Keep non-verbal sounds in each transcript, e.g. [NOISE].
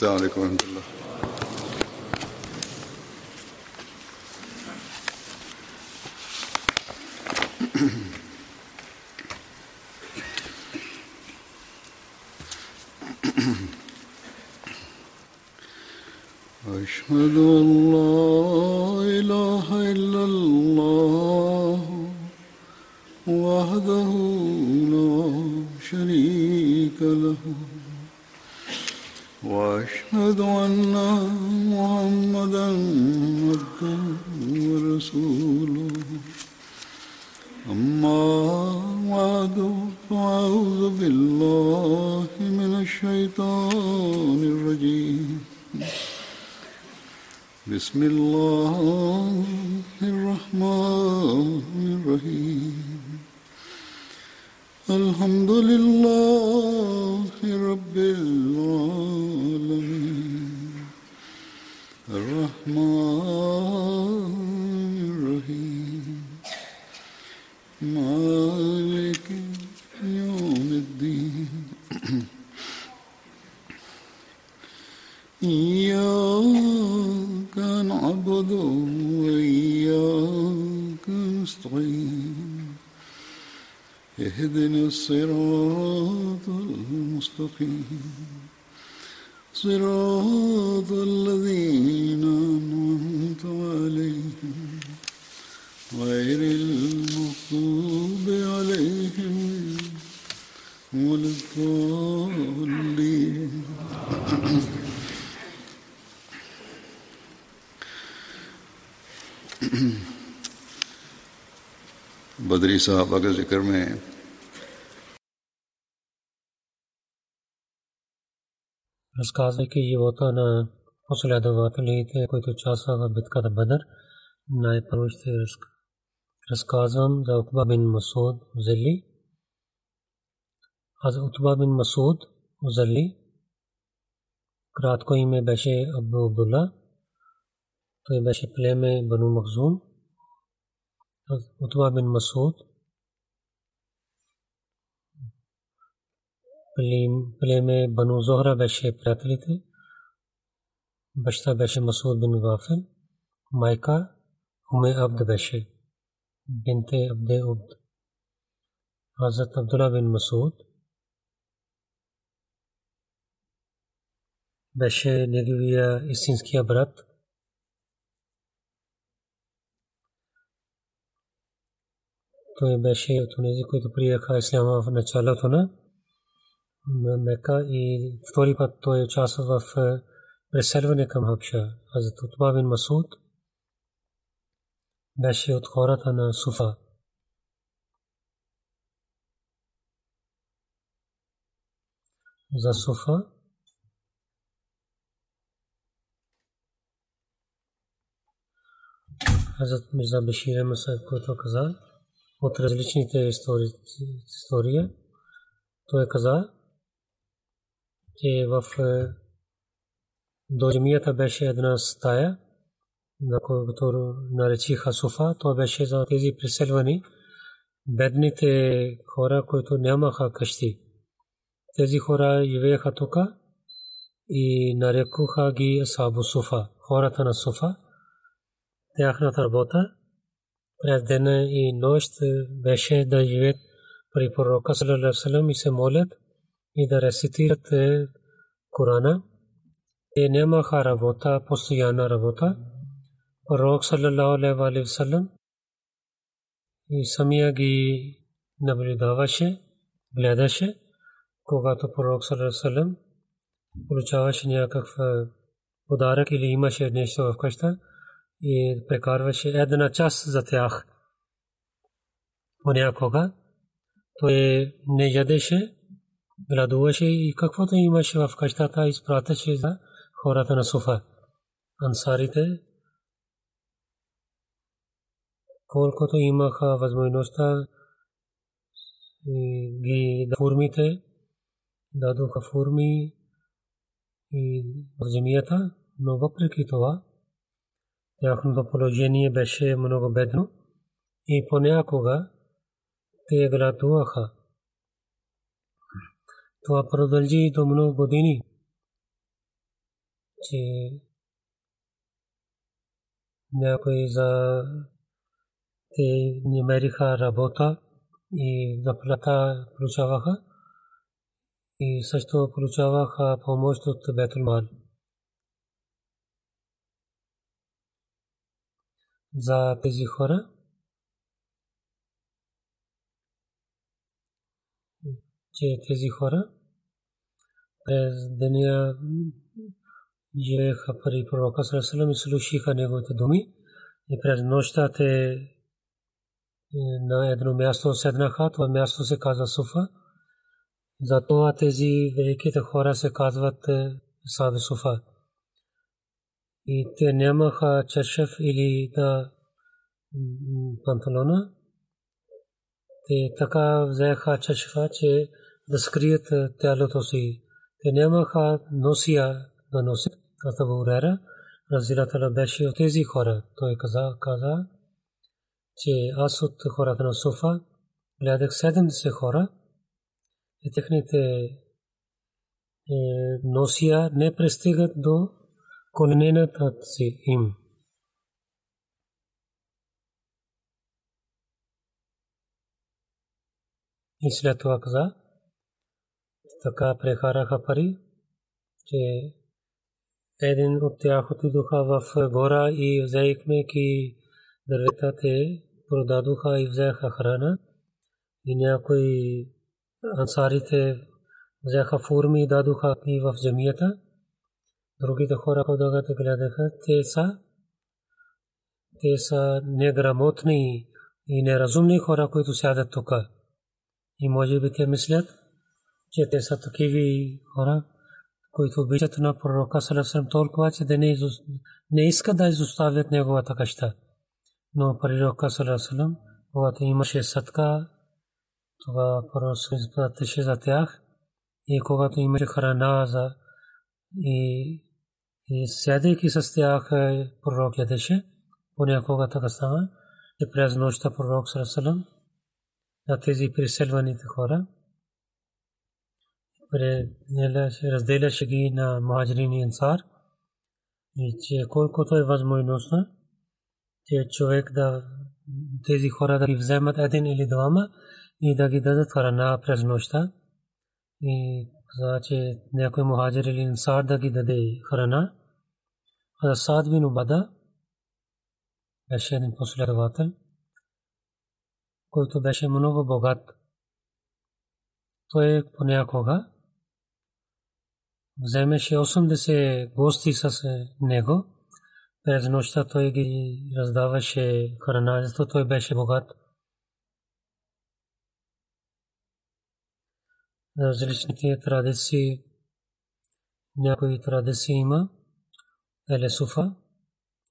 السلام علیکم ورحمۃ اللہ۔ [CLEARS THROAT] اشهد ان بدری صحابہ کے ذکر میں ہے کہ یہ ہوتا نا حوصلہ دعوات نہیں تھے، کوئی تو چاسا کا بتکا تھا بدر نائے پروش تھے۔ رسک اعظم ذاقبہ بن مسعود ذلی حضرت اتبا بن مسعود ذلی رات ہی میں بیشے ابو عبداللہ، تو یہ بیشے پلے میں بنو مخزوم۔ Племе Бану Махзум. Утба бин Масуд племе Бану Зохра беше приятелите. Баща беше Масуд бин Гафил. Майка Уме Абд беше. Бинте Абде Убд. Хазрат Абдулла бин Масуд беше неговия истинския брат. Той беше от тези, които приеха исляма в началото на Мека и втори път той участва в преселване към Хабша. Хазрат Утба бин Масуд беше от хората на Суфа. За Суфа Хазрат Мирза Бешир Масад, който каза от различните истории, той каза, че в до джамията беше една стая, на която наречиха Суфа. Това беше за тези преселвани, бедните хора, които нямаха къщи. Тези хора живееха тук и нарекоха ги Асабу Суфа, хората на Суфа. Тяхната работа през ден и нощ беше да живеят при пророка Салалалаху и се молят и да рецитират Корана. Те нямаха работа, постоянна работа. Пророк саллалаху алейхи ва саллям и самия ги наблюдаваше, гледаше, когато пророк саллалаху саллям получаваше някакъв подарък или имаше нещо в къща и прекарваше една час за тях. Понякога той не ядеше, гладуваше и каквото имаше в къщата изпратеше за хората на Суфа. Ансарите, колкото имаха възможността ги да формите, дадоха форми и земята, но въпреки това, тяхното положение беше много бедно и понякога те гладуваха. Това продължи до много години. че някои за те намериха работа и заплата получаваха и също получаваха помощ от Бетулмал. За тези хора че тези хора през деня живееха при пророка Сарасалам и слушаха неговите думи и през нощта те е, на едно място седнаха, това място се казва Суфа. Затова тези великите хора се казват е, Саби Суфа. И те нямаха чершев или да панталона. Те така взеха чершева, че да скрият тялото си. Те нямаха носия да носят. Аз Абу Урера, Разилатала беше от тези хора. Той каза, каза, че аз от хората на Софа гледах 70 хора и техните е, носия не пристигат до коленената си им. И след това каза, така прекараха пари, че един от тях отидоха в гора и взехме дървета те продадоха и взеха храна. И някои ансарите взеха форми и дадоха и в джамията. Другите хора, които гледаха, те са те са неграмотни и неразумни хора, които сядат тук. И може би те мислят, че те са такива хора, които обичат на пророка Салесалам толкова, че да не искат да изоставят неговата къща. Но пророка Салесалам, когато имаше садка, това пророк изпратеше за тях и когато имаше храна за и, и седейки с тях пророк ядеше, понякога така става, и през нощта пророк Салесалам на тези приселваните хора, разделяше ги на махаджирин и ансар и че колкото е възможността, че човек да тези хора да ги вземат един или двама и да ги дадат храна през нощта. И каза, че някой мухаджир или ансар да ги даде храна. А Сад бин Убада беше един последовател, който беше много богат. Той понякога вземеше 80 гости с него. През нощта той ги раздаваше храна, защото той беше богат. Различните традиции, някои традиции има. Елесуфа.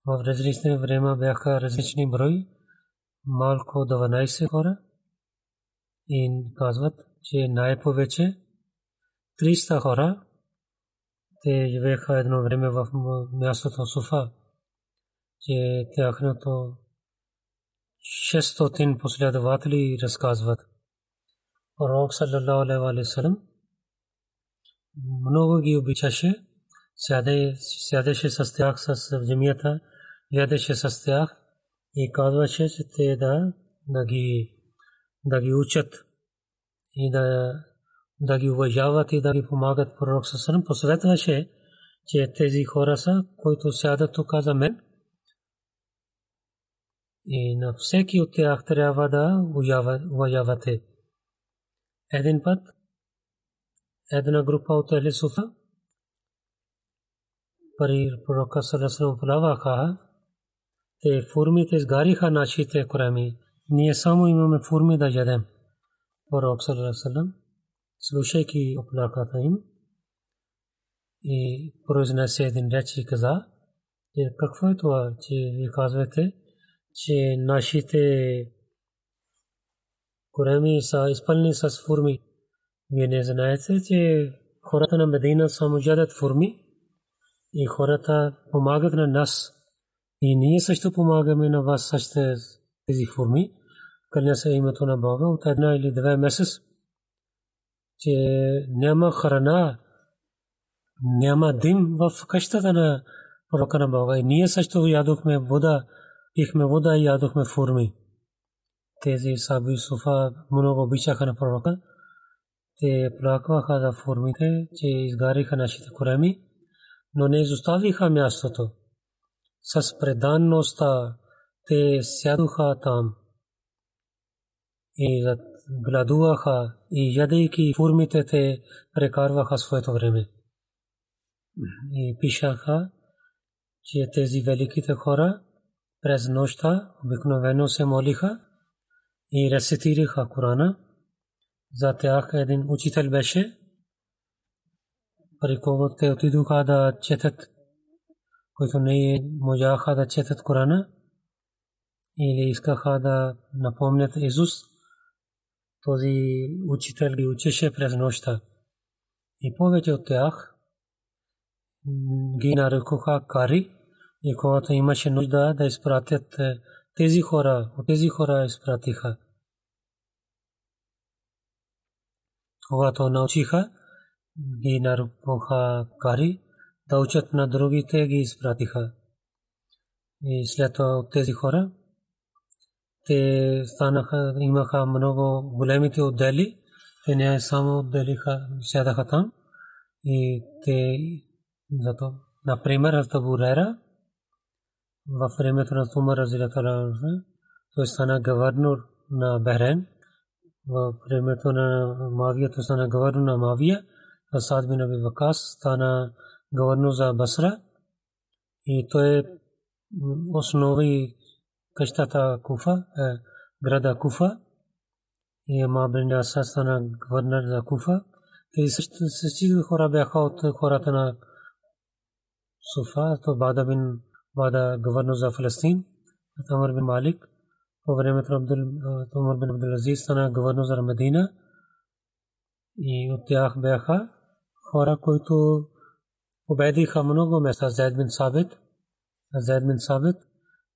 В различни време бяха различни брои, малко 12 хора. И казват, че най-повече 300 хора те живееха едно време в мястото Суфа, че тяхното 600 последователи разказват. Пророк саллалаху алейхи ва много ги обичаше, сядеше с тях с джамията, ядеше с тях и казваше, че те да, да, ги, да ги учат и да да ги уважават и да ги помагат пророк Сасалам, посъветваше, че тези хора са, които сядат тук за мен. И на всеки от тях трябва да уважавате. Един път една група от Ехли Суфа при пророка Сасалам плаваха, те формите изгариха нашите кореми. Ние само имаме форми да ядем. Пророк Сасалам слушайки оплаката им и произнесе един реч и каза, че какво е това, че ви казвате, че нашите кореми са изпълнени с форми. Вие не знаете, че хората на Медина само ядат форми и хората помагат на нас. И ние също помагаме на вас с тези форми. Кълня се името на Бога от една или две месец че няма храна, няма дим в къщата на пророка на Бога. И ние също ядохме вода, пихме вода и ядохме фурми. Тези саби суфа много обичаха на пророка. Те плакваха за формите, че изгариха нашите кореми, но не изоставиха мястото. С преданността те сядоха там и гладуваха и ядейки формите те прекарваха своето време. И пишаха, че тези великите хора през нощта обикновено се молиха и рецитираха Корана. За тях един учител беше, при когото те отидоха да четат, които не можаха да четат Корана или искаха да напомнят Исус. Този учител ги учеше през нощта. И повече от тях ги нарекоха кари и когато имаше нужда да изпратят тези хора, от тези хора изпратиха. Когато научиха, ги нарекоха кари, да учат на другите ги изпратиха. И след това от тези хора, те станаха, имаха много големите отдели, те не само отделиха, сядаха там и те зато, например, Абу Рера, във времето на Умар Разилатала, той стана гавърнор на Бахрейн, във времето на Мавия той стана гавърнор на Мавия, Асад бин Аби Вакас стана гавърнор за Басра и той основи къщата Куфа, града Куфа и Ама бин Асад стана гавърнор за Куфа. Тези същи хора бяха от хората на Суфа, то Бада бин Бада гавърнор за Фалестин, Амар бин Малик, по времето на Умар бин Абдул стана гавърнор за Медина и от тях бяха хора, които победиха много места. Зайд бин Сабит, Зайд бин Сабит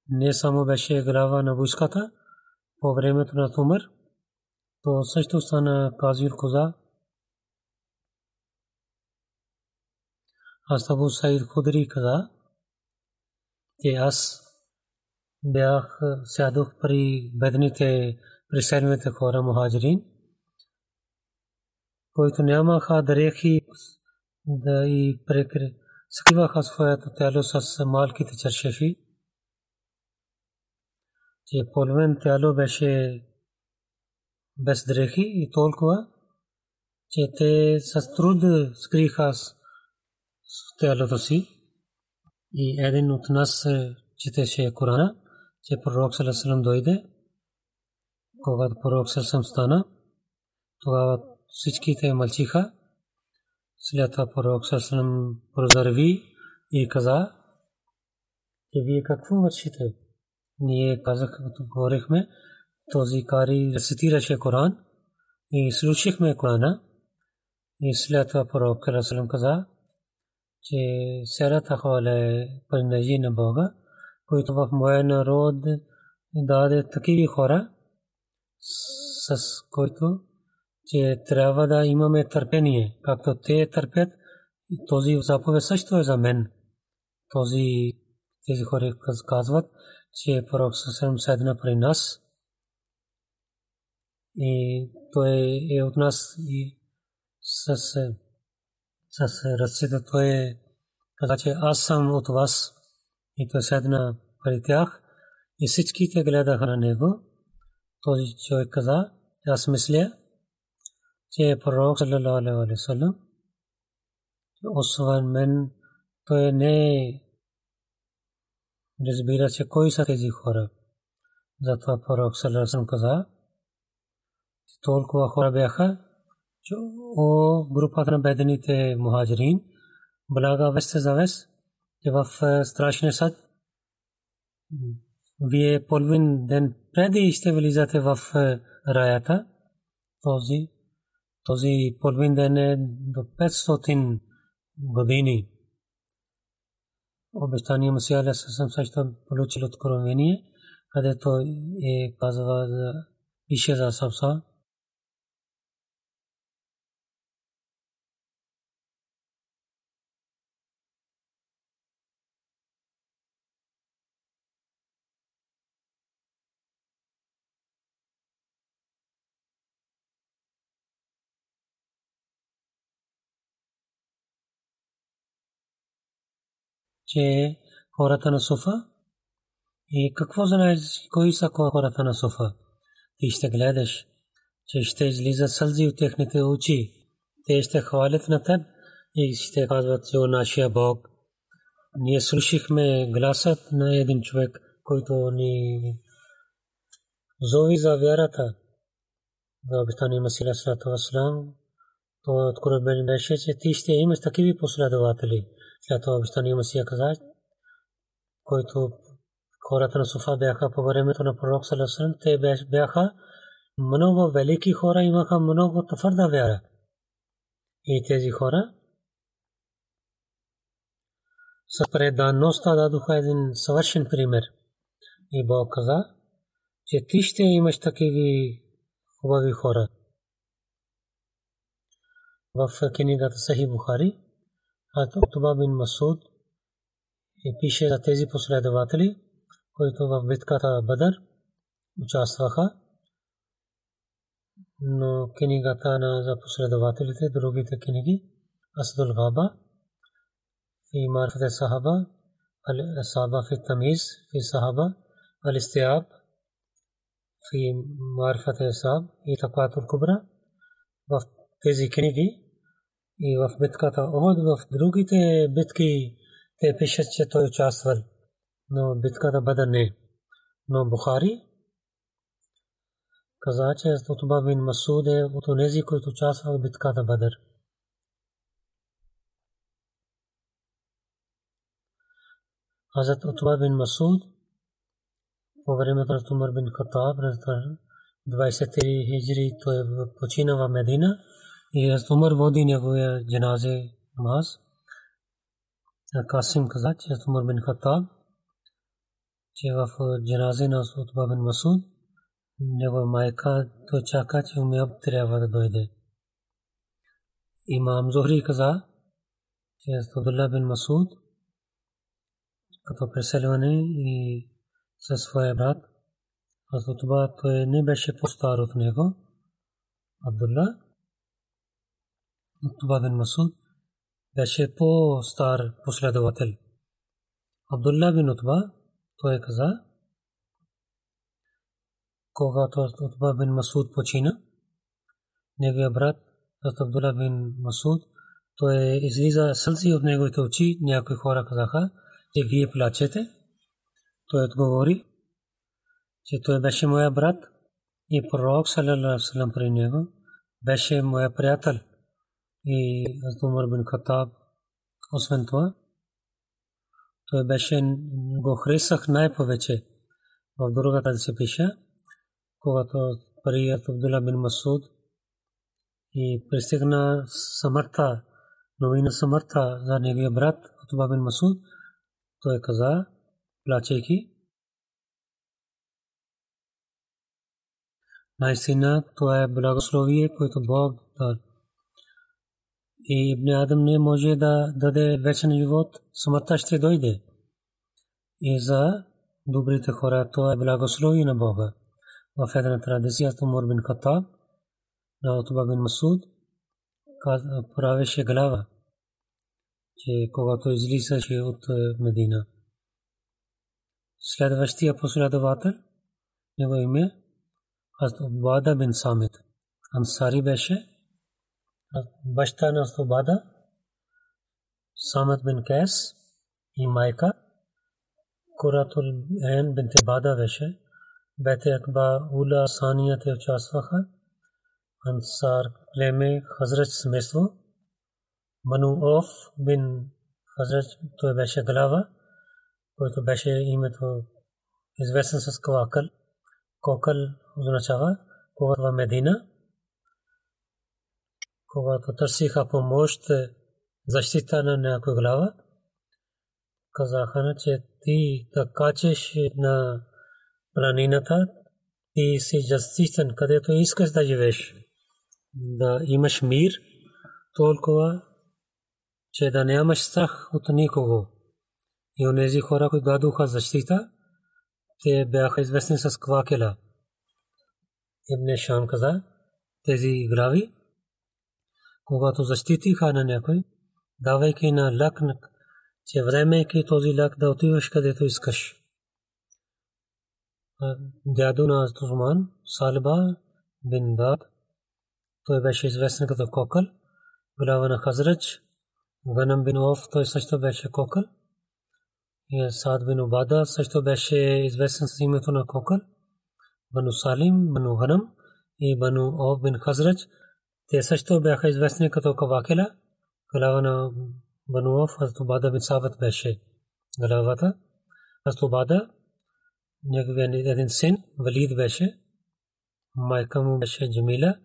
не само беше глава на войската по времето на Умар, то също стана Казир Коза, Аз Абу Саид Худри каза, че аз бях сядох при бедните преселените хора мухаджирин, които нямаха дрехи да и прекри. Скриваха своето тяло с малките чершефи, че половин тяло беше без дрехи и толкова, че те с труд скриха тялото си и един от нас четеше Корана, че пророк Салесалам дойде. Когато пророк Салесалам стана, тогава всичките мълчиха. След това пророк Салесалам прозърви и каза, че вие какво вършите? Ние казах, като говорихме, този кари рецитираше Коран и слушахме Корана. И след това пророк Салесалам каза, че серата хваля е принадлежи на Бога, който в моя народ даде такива хора, с които че трябва да имаме търпение, както те търпят, и този заповед също е за мен. Този, тези хора казват, че пророк съвсем седна при нас и той е от нас и с с ръцете той каза, че аз съм от вас и той седна при тях и всичките гледаха на него. Този човек каза, аз мисля, че е пророк саллалаху алейхи ва саллям. Освен мен, той не разбира, че кой са тези хора. Затова пророк саллалаху алейхи каза, толкова хора бяха, о групата на бедните мухаджирин, блага вест за вест, че в страшния съд вие половин ден преди ще влизате в раята, този, този половин ден е до 500 години. Обещания Масия Аля съвсем също получил откровение, където е казва, пише за Сабса, че хората на Суфа и какво знаеш, кои са хората на Суфа? Ти ще гледаш, че ще излизат сълзи от техните очи. Те ще хвалят на теб и ще казват, че нашия Бог. Ние слушахме гласът на един човек, който ни зови за вярата. За обещание Масила Салату Васлам, откровение беше, че ти ще имаш такива последователи. След това обещание Масия каза, който хората на Суфа бяха по времето на пророк Саласалам, те бяха много велики хора, имаха много твърда вяра. И тези хора с преданността дадоха един съвършен пример. И Бог каза, че ти ще имаш такива хубави хора. В книгата Сахи Бухари, Това бин Масуд и пише за тези последователи, които в битката Бадър участваха. Но книгата на за последователите, другите книги, Асдул Габа, في معرفة الصحابة الصحابة في التمييز في الصحابة الاستياب في معرفة الصحاب и тaqwatul кубра в тези книги и в битката Оход, в другите битки те пишат, че той участвал, но битката Бадър не. Но Бухари каза, че Утба бин Масуд е от тези, които участвал в битката Бадър. Хазрат Утба бин Масуд по времето на Умар бин Хатаб, 23 хиджри, той почина в Медина и Хазрат Умар води неговия джаназе намаз. Касим каза, че Хазрат Умар бин Хатаб, че в джаназе на Утба бин Масуд, негова майка той чака, че умяб трябва да дойде. Имам Зохри каза, че Абдулла бин Масуд като преселване и със своя брат. Аз от това той не беше по-стар от него. Абдулла. Това бен Масуд беше по-стар последовател. Абдулла бин Утба, той каза, когато Утба бин Масуд почина, неговия брат Абдулла бин Масуд, той излиза сълзи от неговите очи, някои хора казаха, че вие плачете. Той отговори, че той беше моя брат и пророк салалалаху. И аз Умар бин Хатаб, освен това, той беше го хресах най-повече. В другата се пише, когато прият Абдулла бин Масуд и пристигна самарта, новина самарта за неговия брат Атуба бин Масуд, той каза, плачейки, наистина това е благословие, което Бог даде. И Ибн Адам не може да даде вечен живот, смъртта ще дойде. И за добрите хора това е благословие на Бога. В една традиция Умар бин Хаттаб на Утба бин Масуд правеше глава че когато излизаше от Медина. Следващия последовател, него име Хазрат Убада бин Самит. Ансари беше баща на Убада, Самит бин Кес и майка Куратул Ен бин Бада беше. Бете Акба Ула Сания те участваха. Ансар племе Хазрат семейство. Ману Оф бин Хазрат, той беше глава, който беше името известен с Кавакъл. Кокъл означава когато в Медина, когато търсиха помощ, защита на някой глава, казаха, че ти да качеш на планината, ти си защитен, където искаш да живееш, да имаш мир, толкова че да нямаш страх от никого. И онези хора, които дадоха защита, те бяха известни с квакела. Ибн Шам каза, тези грави, когато защитиха на някой, давайки на лак че времейки този лак да отиваш където искаш. Дядо на Азтузман, Салба бин Дад, той беше известен като Кокъл, глава на Хазрач, Ганам бин Оф, той също беше Кокъл. И Сад бин Убада също беше известен с името на Кокъл. Бану Салим, Бану Ганам и Бану Оф бин Хазрач, те също бяха известни като Кавакела, глава на Бану Оф, Хазрат Убада бин Сабат беше главата. Хазрат Убада, неговият един син, Валид беше, майка му беше Джамила,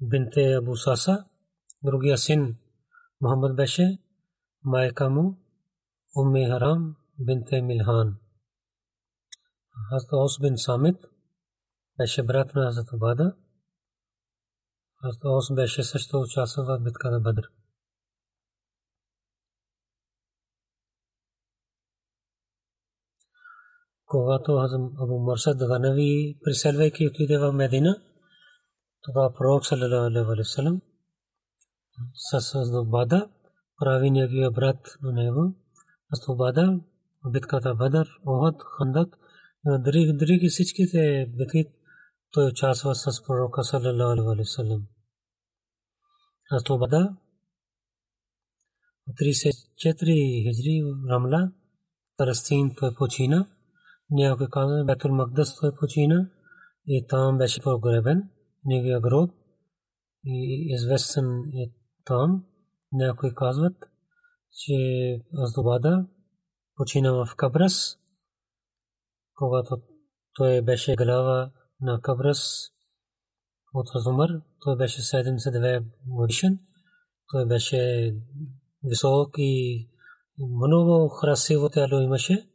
бинте Абу Саса, другия син Мухаммад беше, майка му Умми Харам бинте Милхан. Хазрат Ос бин Самит беше брат на Хазрат Ос беше също участвал в битката Бадр. когато Абу Мурсад Ганави преселвайки отиде в Медина, тогава пророк саллалаху алейхи салlam с Азубада прави неговия брат на него. Азубада битката Бадър, Охот, Хандак, други всичките битки той участва с пророка саллалаху алейхи ва салlam. Азубада 34 хиджри Рамла, Палестин той почина. някой казва Бетул Магдас той почина и там беше погребен неговия гроб и известен е там. Някои казват, че Аздобада почина в Кабрас, когато той беше глава на Кабрас от Азумър, той беше 72 годишен, той беше висок и много красиво тяло имаше.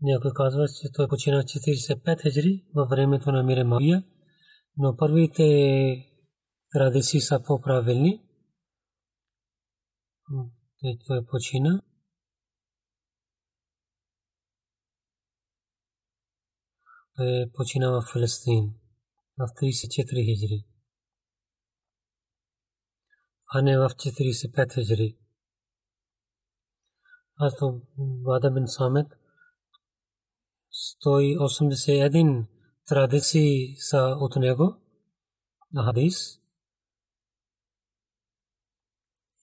Някой казва, че той почина 45 хиджри във времето на Мире Мавия, но първите традиции са по-правилни. Той почина. Той почина в Фалестин в 34 хиджри, а не в 45 хиджри. Аз то Вада бин Самет 181 традиции са от него на хадис.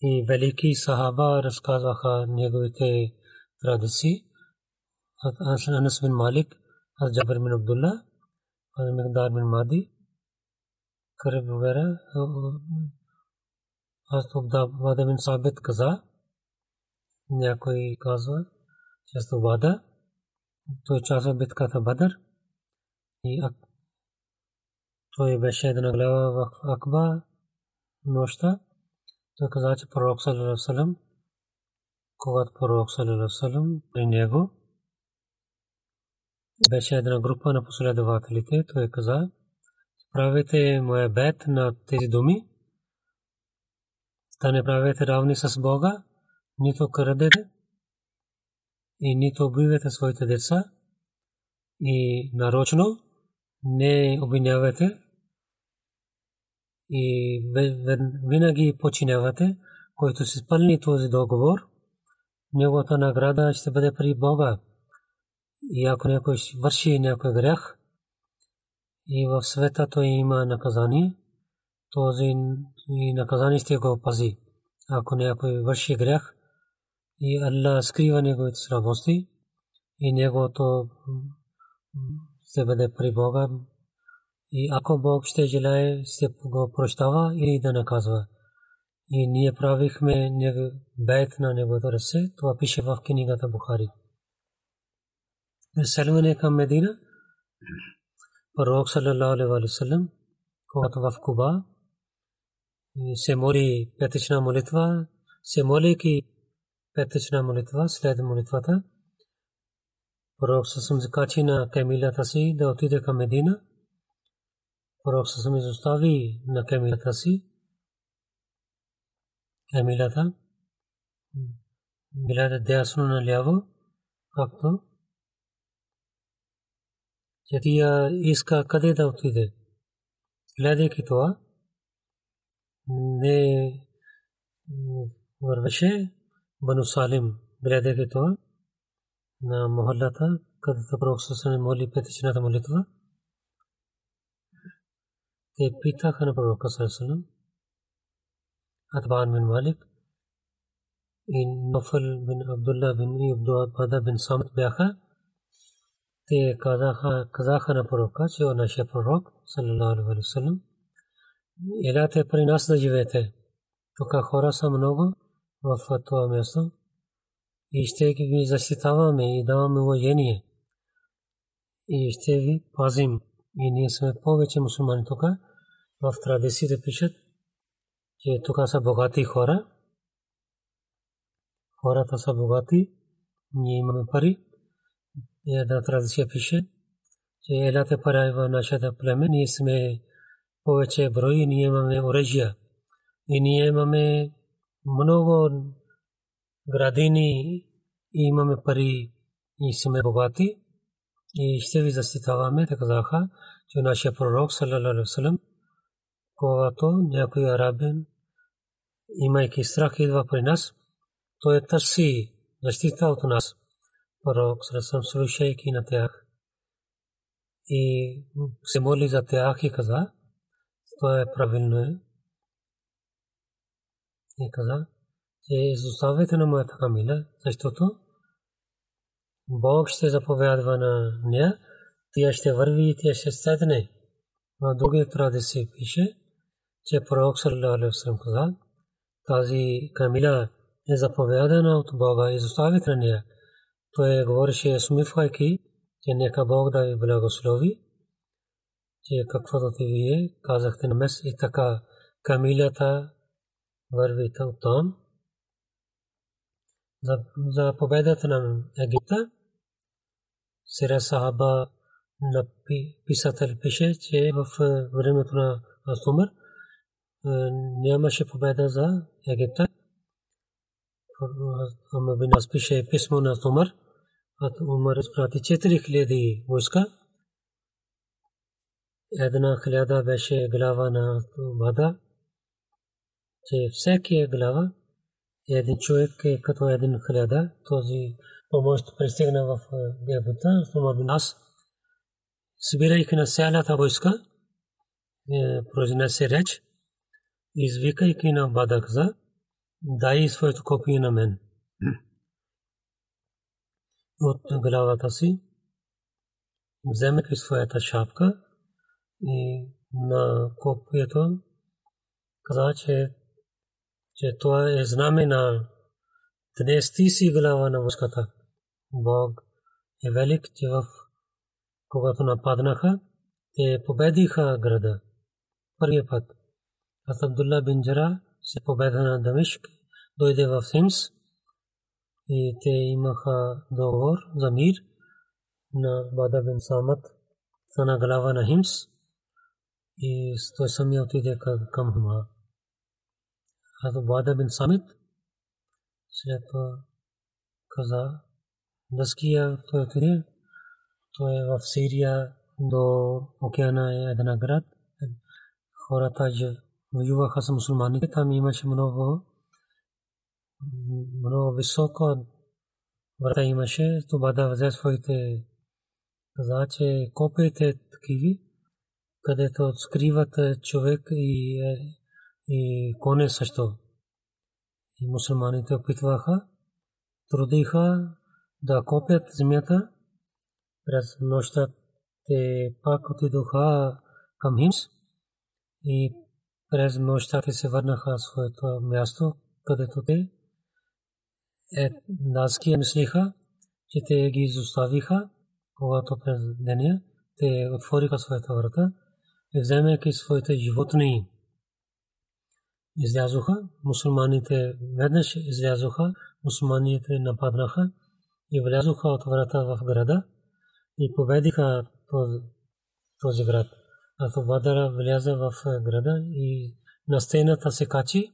И велики сахаба разказваха неговите традиции. Анас бин Малик, аз Джабир бин Абдулла, аз Мигдар бин Мади, Кариб вгера, аз Вада бин Сабит каза, някой казва, че аз Вада, той участва в битката Бадър и той беше една глава в Акба нощта. Той каза, че пророк Салам, когато пророк Салам при него беше една група на последователите, той каза, правите моя бед на тези думи, да не правите равни с Бога, нито крадете, и нито убивайте своите деца. И нарочно не обвинявате и винаги починявате, който се спълни този договор, неговата награда ще бъде при Бога. И ако някой върши някой грях, и в света той има наказание, този наказание ще го пази. Ако някой върши грях, и Аллах скрива неговите слабости и неговото ще бъде при Бога. И ако Бог ще желае, ще го прощава или да наказва. И ние правихме бейт на неговото ръце, това пише в книгата Бухари. Селване към Медина, пророк саллалаху алейхи ва саллям, когато в Куба се моли петична молитва, се молейки петъчна молитва, след молитвата. Пророк Сасам закачи на камилата си да отиде към Медина. Пророк Сасам изостави на камилата си. Камилата гледа дясно наляво, както че тя иска къде да отиде. Гледайки това, не вървеше Бану Салим гледайки това на мохалата, където пророк се моли петичната молитва. Те питаха на пророка Сърсалам, Атбан бин Малик и Нофал бин Абдулла бин Ибдуабада бин Самт бяха. Те казаха, казаха на пророка, че е нашия пророк, саллалаху алейхи ва саллям, елате при нас да живеете. Тук хора са много в това място и ще ги защитаваме и даваме уважение. И ще ви пазим. И ние сме повече мусулмани тук. В традициите пишат, че тук са богати хора. Хората са богати. Ние имаме пари. И една традиция пише, че елате пара в нашата племе. Ние сме повече брои, ние имаме оръжия. И ние имаме много градини и имаме пари и сме богати и ще ви защитаваме, така казаха, че нашия пророк, салалалаху когато някой арабен, при нас, той търси защита от нас. Пророк, салалалаху слушайки на тях и се моли за тях и каза, това е правилно е. И каза, че изоставете на моята камила, защото Бог ще заповядва на нея, тя ще върви и тя ще седне. В други традиции пише, че пророк саллалаху Той говореше смивайки, че нека Бог да ви благослови, че каквото ти вие казахте на мес и така камилята върви там за победата на Египта. Сира Сахаба на писател пише, че в времето на Умар нямаше победа за Египта. Ама бин Аз пише писмо на Умар. Умар изпрати 4000 войска. Една хиляда беше глава на Бада, че всеки глава един човек е като един хиляда, този помощ пристигна в Египта, Умар бин събирайки на цялата войска, произнесе реч, извикайки на Бадакза, дай своето копие на мен. [CLEARS THROAT] От главата си, вземайки своята шапка и на копието, каза, че че това е знаме на днес ти си глава на войската. Бог е велик, че в когато нападнаха, те победиха града. Първият път. Аз Абдулла бин Джара се победа на Дамишк, дойде в Симс и те имаха договор за мир на Бада бин Самат, на глава на Химс и той самия отиде към Хама. Хазрат Бада бин Самит след това каза Даския той отиде той е в Сирия до океана е една град хората же воюваха с мусулманите там имаше много много високо врата имаше то Бада взе своите каза че копите такиви където скриват човек и и коне също. И мусулманите опитваха, трудиха да копят земята. През нощта те пак отидоха към Химс и през нощта те се върнаха в своето място, където те е, наски мислиха, че те ги изоставиха, когато през деня те отвориха своята врата и вземайки своите животни излязоха, мусулманите веднъж излязоха, мусулманите нападнаха и влязоха от врата в града и победиха този град. А Бадара вляза в града и на стената се качи,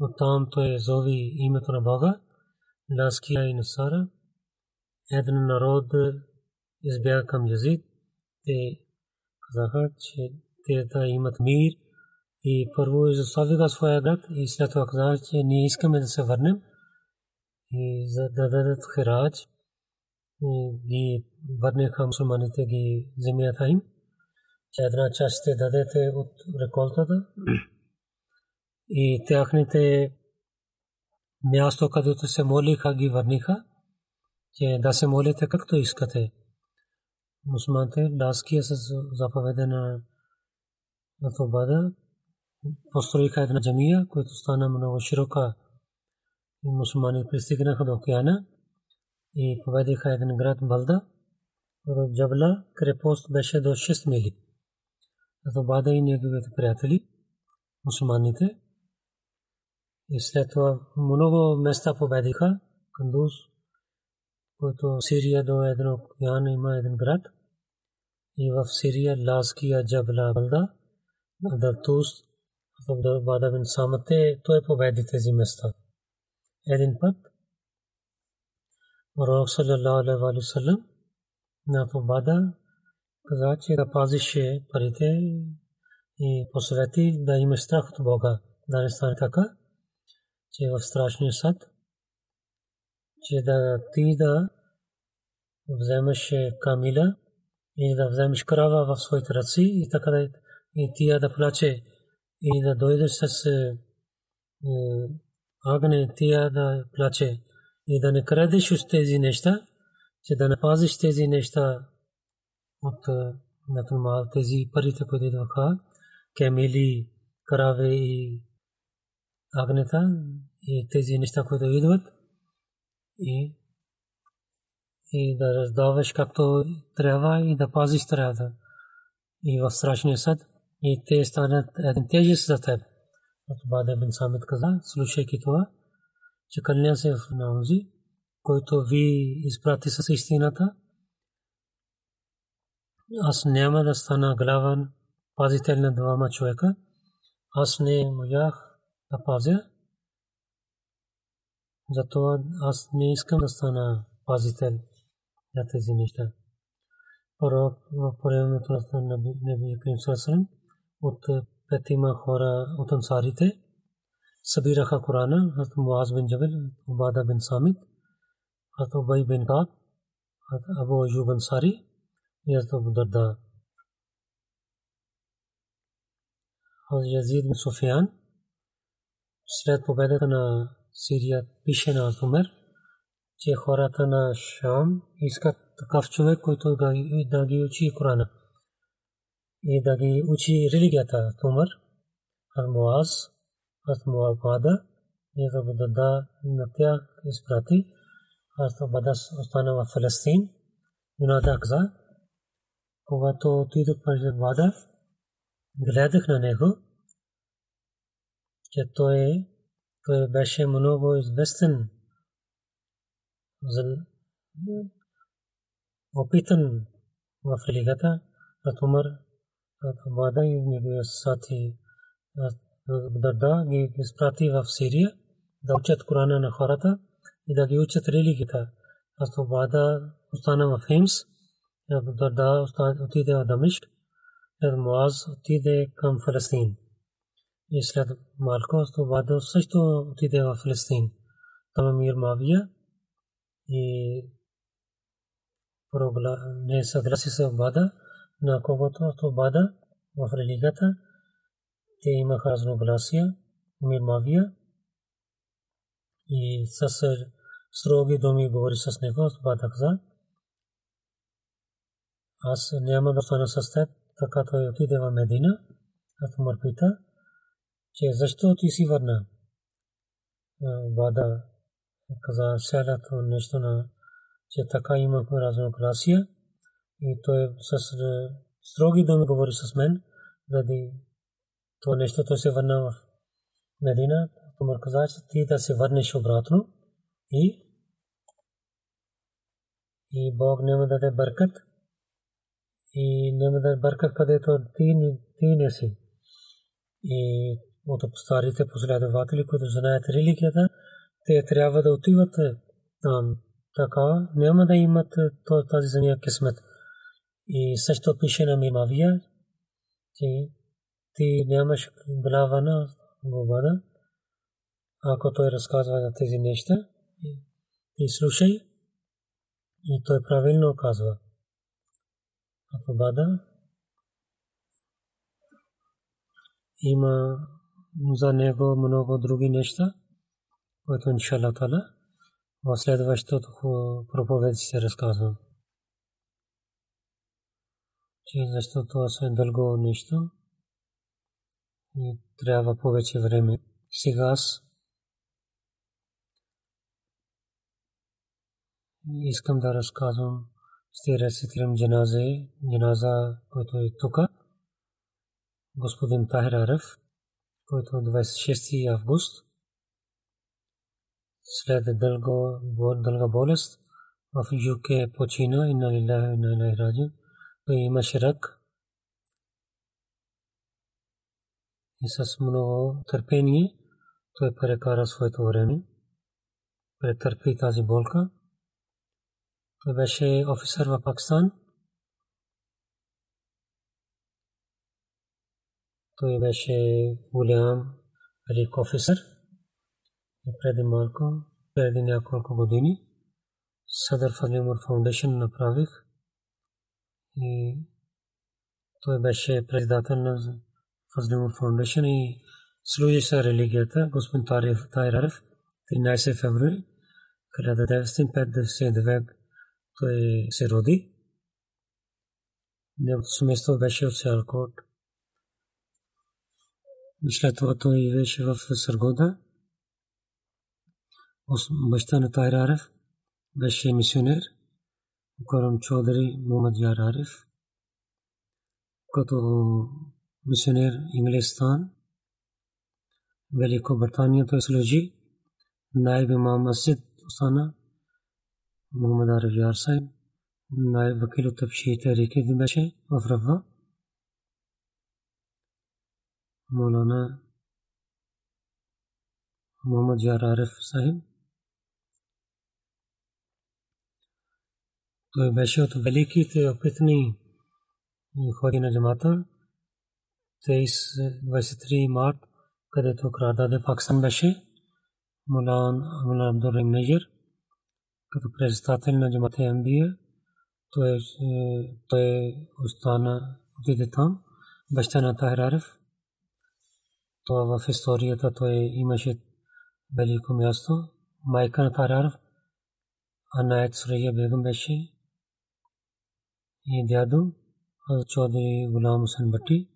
оттам той зови името на Бога, Лаския и Насара. Един народ избяга към Язид. Те казаха, че те да имат мир и първо изоставиха своя град и след това каза, че ние искаме да се върнем. и за да дадат хирач ги върнеха мусулманите ги земята им че една част ще дадете от реколтата и тяхните място, където се молиха, ги върниха, че да се молите както искате. Мусулманите лаския с заповеда на Тобада построиха една джамия, която стана много широка. И мусулмани пристигнаха до океана и поведиха един град Балда. Джабла крепост беше до 6 мили. Тобада и неговите приятели, мусулманите, и след това много места победиха. Кандуз, който Сирия до едно океан има един град. И в Сирия Лаския Джабла Балда, Далтус, Бада бин Самате, той победи тези места. Един път Пророк саллалаху алейхи ва саллям на Бада каза, че да пазише парите и посвети да има страх от Бога. Да не стане така, че в страшния съд, че да ти да вземеш камила и да вземеш крава в своите ръци и така да и тия да плаче и да дойдеш с е, агне тия да плаче и да не крадеш от тези неща, че да не пазиш тези неща от натурмал, тези парите, които идваха, кемели, крави и агнета и тези неща, които идват и и да раздаваш както трябва и да пазиш трябва. И в страшния съд и те станат един тежест за теб. От Бада бин Самит каза, слушайки това, че кълня се в наунзи, който ви изпрати с истината, аз няма да стана главан пазител на двама човека. Аз не можах да пазя затова аз не искам да стана пазител на тези неща. Първо, в времето на Наби Крим Сасалам, от петима хора от ансарите, събираха Корана, от Муаз бин Джабел, Убада бин Самит, от Убай бин Каб, от Абу Ажуб Ансари и от Абу Дарда. От Язид бин Суфиян, след победата на Сирия пише на Умер, че хората на Шам искат такъв човек, който да ги учи Корана и да ги учи религията. Умер, от Муаз, от Муабада, и да Будада на тях изпрати. Аз Бада остана в Фалестин. Юнада каза, когато отидох през Бада, гледах на него, че той е той беше много известен опитан в религията, от Умар, от Абада и неговия сати Дарда ги изпрати в Сирия да учат Корана на хората и да ги учат религията. Аз Абада остана в Химс, Дарда отиде в Дамишк, Муаз отиде към Фалестин и след малко Вада също отиде в Филистин. Там Мир Мавия и не съгласи с Вада, на когото Вада в религията. Те имаха разногласия. Мир Мавия и с строги думи говори с него. Вада каза, аз няма да стана с теб, така той отиде в Медина. Атмар пита, че защо ти си върна? Бада каза селято нещо на че така има разногласия и той с строги думи говори с мен, заради то нещо той се върна в Медина. Умар каза, че ти да се върнеш обратно и и Бог няма да даде бъркат и няма да бъркат където ти, ти не си. И от старите последователи, които знаят религията, те трябва да отиват там. Така няма да имат тази земя кисмет. И също пише на Мимавия, че ти нямаш глава на Губада, ако той разказва за тези неща. Ти слушай и той правилно казва. А бада има за него много други неща, които иншалла тала в следващото проповед се разказвам. Че защото това е дълго нещо и трябва повече време. Сега аз искам да разказвам, ще рецитирам джаназе, джаназа, който е тук. Господин Тахир Ареф, който е 26 август, след дълго, дълга болест в ЮК почина и на лилахи и на илахи раджи. Той имаше рак и с много търпение той прекара своето време, претърпи тази болка. Той беше офицер в Пакистан. Той беше голям велик офицер. И преди малко, преди няколко години, Съдър Фалимур Фаундейшн направих. И той беше председател на Фазлимур Фаундейшн и служи с религията, господин Тариф Тайрарев, 13 февруари 1959 той се роди. Неговото семейство беше от Сялкот. След това той беше в Саргода. Баща на Тайр Ареф беше мисионер. Корам Чодри Мухаммад Яр Ареф. Като мисионер Инглистан, Великобритания той служи. Найб имам Масjid остана محمد عارف یار صاحب نائب وکیل التبشیر تحریک دمش of روا مولانا محمد یار عارف صاحب той беше от великите опитни хори на джамата. 23 март, където крал даде Пакистан беше, Мулан Абдул Нейер, като председател на Джамата Амбия. Той, той остана, отиде там. Баща на Тахрарев. Това в историята той имаше велико място. Майка на Тахрарев, Анайт Сурия Бегам беше и дядо Чодри Гулам Хусен Бати.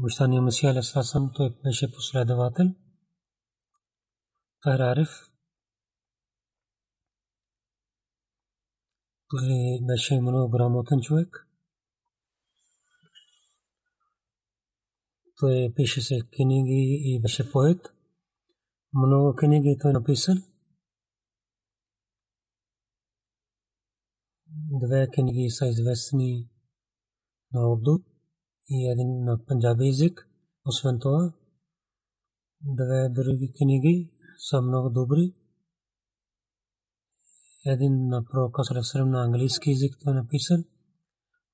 Мущания Масия Алисасам той беше последовател. Тахрарев Той беше много грамотен човек. Той пише се книги и беше поет. Много книги той написал. Две книги са известни на урду и един на панджаби език. Освен това, две други книги са много добри един на пророка Салесалем на английски език той написан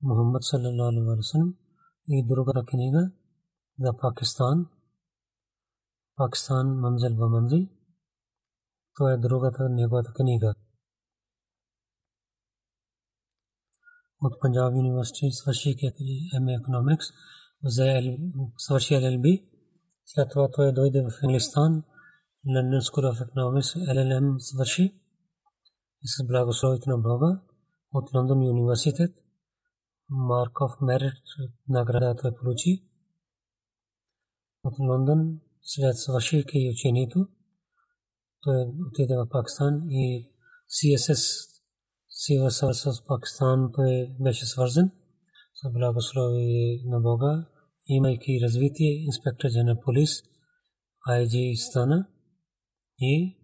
Мухаммад саллалаху алейхи ва саллям и другата книга за Пакистан Пакистан манзил ва манзил това е другата неговата книга от Панджаб университет свърши МА Economics свърши LLB след това той дойде в Англистан London School of Economics LLM свърши с благословието на Бога от Лондон университет. Марк of Merit награда той получи от Лондон след свършейки учението. Той отиде в Пакистан и CSS Civil Service Пакистан той беше свързан с благослови на Бога, имайки развитие инспектор на полис, IG стана и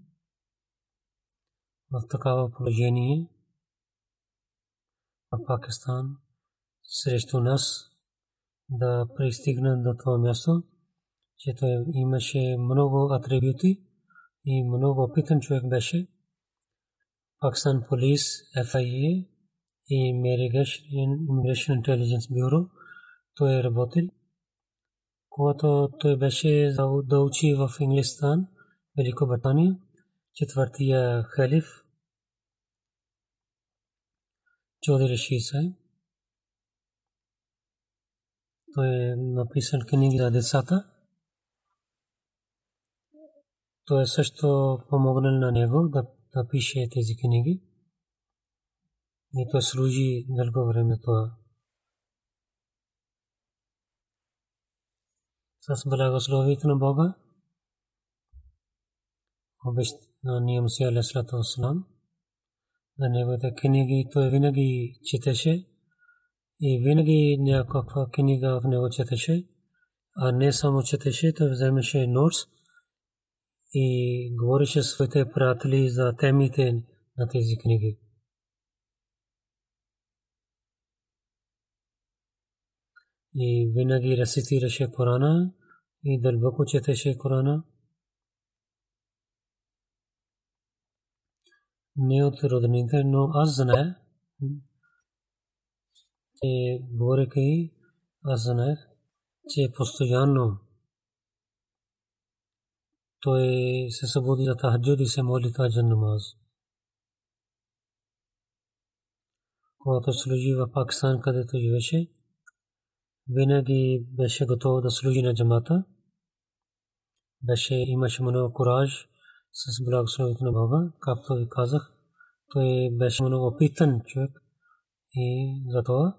в такава положение в Пакистан срещу нас да пристигна до това място, че той имаше много атрибути и много опитен човек беше. Пакистан полис, FIA и Immigration Intelligence Bureau той е работил. Когато той беше да учи в Инглистан, Великобритания, четвъртия халиф Чодри Шисай. Той е написан книги за децата. Той е също помогнал на него да, да пише тези книги. И той служи дълго време това. С благословието на Бога обещания Мусия Алейхиссалату Вассалам за неговите книги той винаги четеше и винаги някаква книга в него четеше, а не само четеше, той вземеше нотс и говореше своите приятели за темите на тези книги. И винаги рецитираше Корана и дълбоко четеше Корана. Не от роднините, но аз знае, говорейки, аз знаех, че постоянно той се събуди за тахаджуд и се моли таджан намаз. Когато служи в Пакистан, където живеше, винаги беше готов да служи на джамата. Беше, имаше много кураж с благословението на Бога, както ви казах. Той беше много опитан човек и затова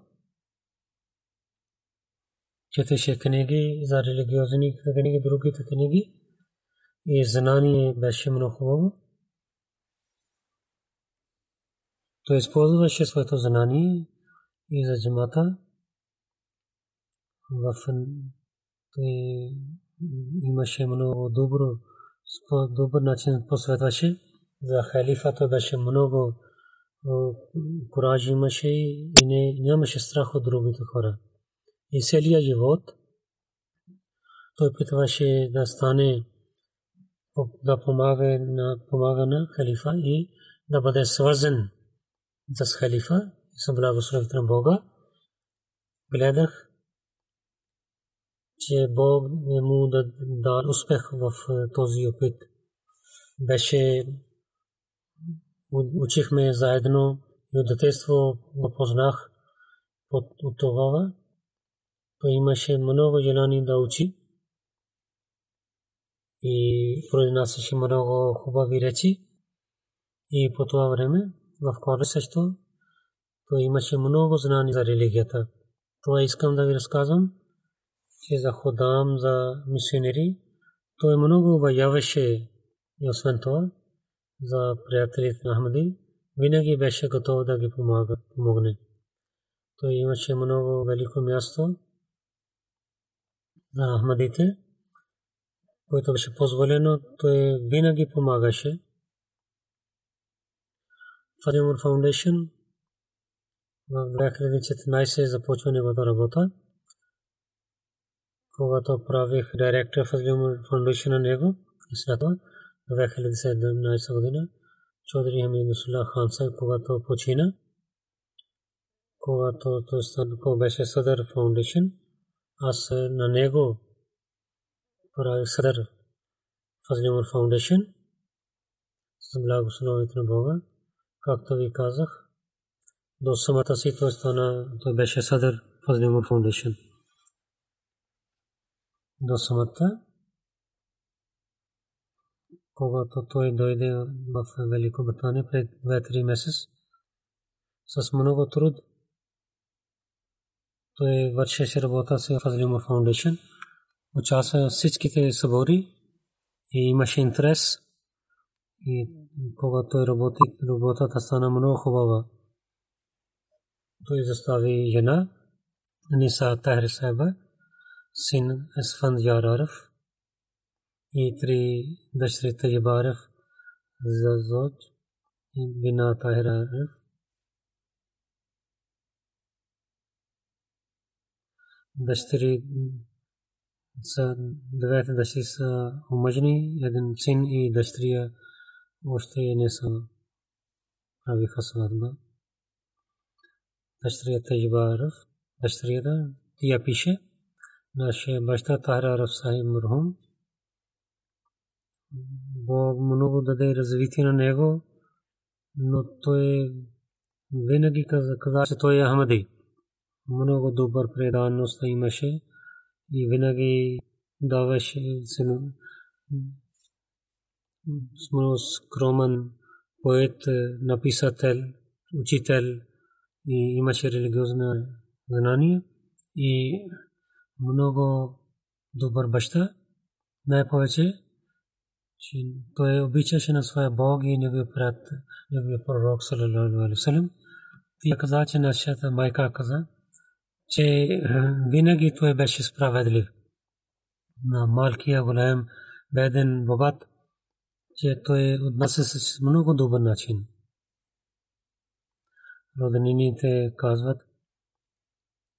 четеше книги за религиозни книги, другите книги и знание беше много хубаво. Той използваше своето знание и за джамата в имаше много добро добър начин посветваше за халифа той беше много кураж имаше и не, нямаше страх от другите хора. И целия живот той питваше да стане да помага на, помага на халифа и да бъде свързан с халифа и с благословите на Бога. Гледах че Бог му да дар успех в е, този опит. Беше учихме заедно и от детство го познах от това. Той имаше много желание да учи и произнасяше много хубави речи. И по това време в коле също той имаше много знания за религията. Това искам да ви разказвам че за ходам, за мисионери, той много въяваше и освен това, за приятелите на Ахмади, винаги беше готов да ги помогне. Той имаше много велико място за Ахмадите, което беше позволено, той винаги помагаше. Фадимур Фаундейшн в 2014 започва неговата работа когато правих директор в фаундейшн на него и след това 2017 година Чодри Хамидусулlah хан Сайб, когато почина, когато той беше съдър фаундейшн, аз на него правих съдър Фазлимур фаундейшн с благословието на Бога. Както ви казах, до самата си той стана, той беше съдър Фазлимур фаундейшн до смъртта, когато той дойде в Великобритания пред 2-3 месец, с много труд, той вършеше работа с Фазлима Фаундейшн, участва в всичките събори и имаше интерес. И когато той работи, работата стана много хубава. Той застави жена, Ниса Тахир Сайба, син Есфанд Яраров и три дъщери Таyyibаров Зазот и Бина Тахираров. Дъщери са двете дъщери са омъжени, един син и дъщеря още не са правиха сватба. Дъщеря Таyyibаров, дъщерята тя пише, нашия баща Тахра Араб Сахиб Мурхум Бог много даде развитие на него, но той винаги каза, че той е Ахмади. Много добър преданост имаше и винаги даваше много скромен поет, написател, учител и имаше религиозна знание и много добър баща. Най-повече, че той обичаше на своя Бог и неговия брат, неговия пророк, салалаху алейхи вассалам. Тя каза, че че винаги той беше справедлив. На малкия голям, беден, богат, че той отнася с много добър начин. Роднините казват,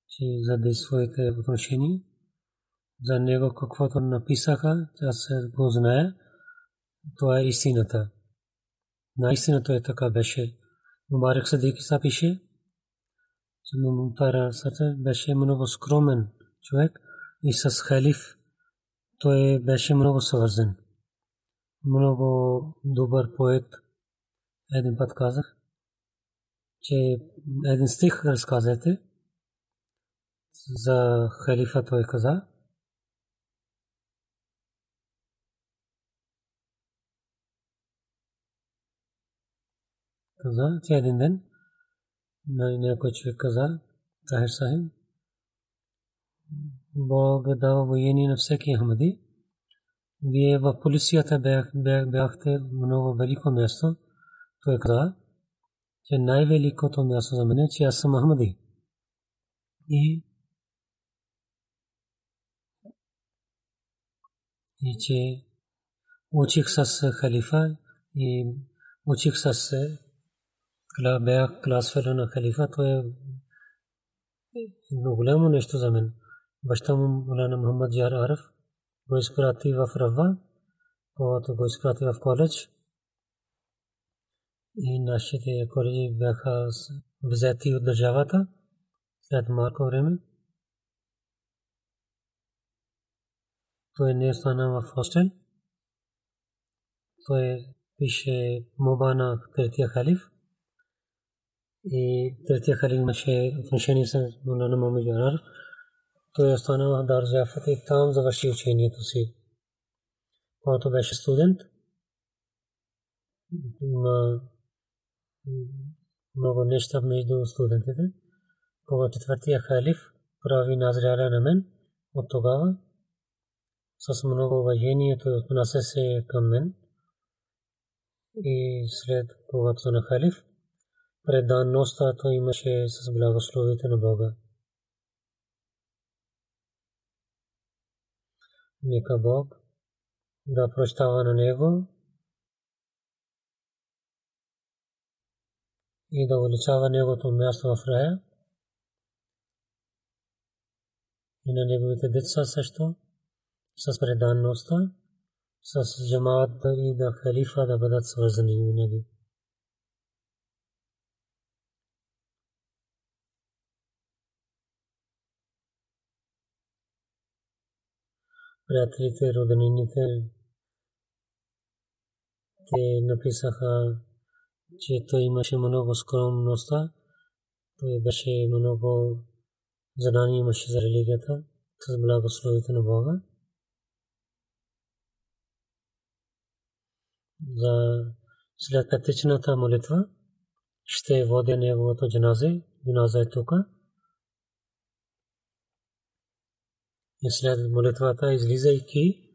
че заради своите отношения, за него каквото написаха, аз го зная, това е истината. Наистина той така беше. Мубарак Садик пише, че Мумтара Сата беше много скромен човек и с халиф той беше много свързан. Много добър поет. Един път казах, че един стих разказате за халифа той каза. Каза, че един ден на някой човек каза, Тахир Сахим, Бог дава воени на всеки Ахмади. Вие в полицията бяхте много велико място. Той каза, че най-великото място за мен е, че аз съм Ахмади. И и че учих с халифа и учих с бях клас фело на халифа, то е много голямо нещо за мен. Баща му Мулана Мухаммад Яр Арф го изпрати в Рава, когато го изпрати в коледж. И нашите коледжи бяха взети от държавата след малко време. Той не остана в хостел. Той пише моба на третия халиф. И третия халиф имаше отношение с Мулана Яр Арф. Той остана в Дар Зафат и там завърши учението си. Когато беше студент, много неща между студентите. Когато четвъртия халиф прави назряля на мен, от тогава с много уважение той отнася се към мен. И след когато на халиф, преданността той имаше с благословите на Бога. Нека Бог да прощава на него и да увеличава неговото място в рая и на неговите деца също с преданността, с джамаат и да халифа да бъдат свързани винаги. Приятелите, роднините, те написаха, че той имаше много скромността, той беше много знание имаше за религията, с благословите на Бога. За след петичната молитва ще водя неговото джаназе, джаназа е тук. И след молитвата, излизайки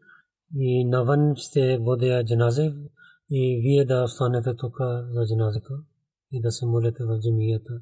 и навън ще водя джаназе и вие да останете тук за джаназето и да се молите в джамията.